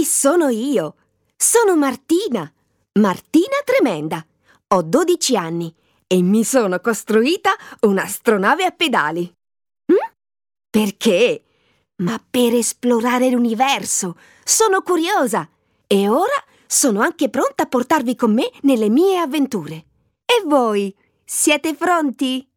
Chi sono io? Sono Martina. Martina Tremenda. Ho 12 anni e mi sono costruita un'astronave a pedali. Hm? Perché? Ma per esplorare l'universo. Sono curiosa. E ora sono anche pronta a portarvi con me nelle mie avventure. E voi? Siete pronti?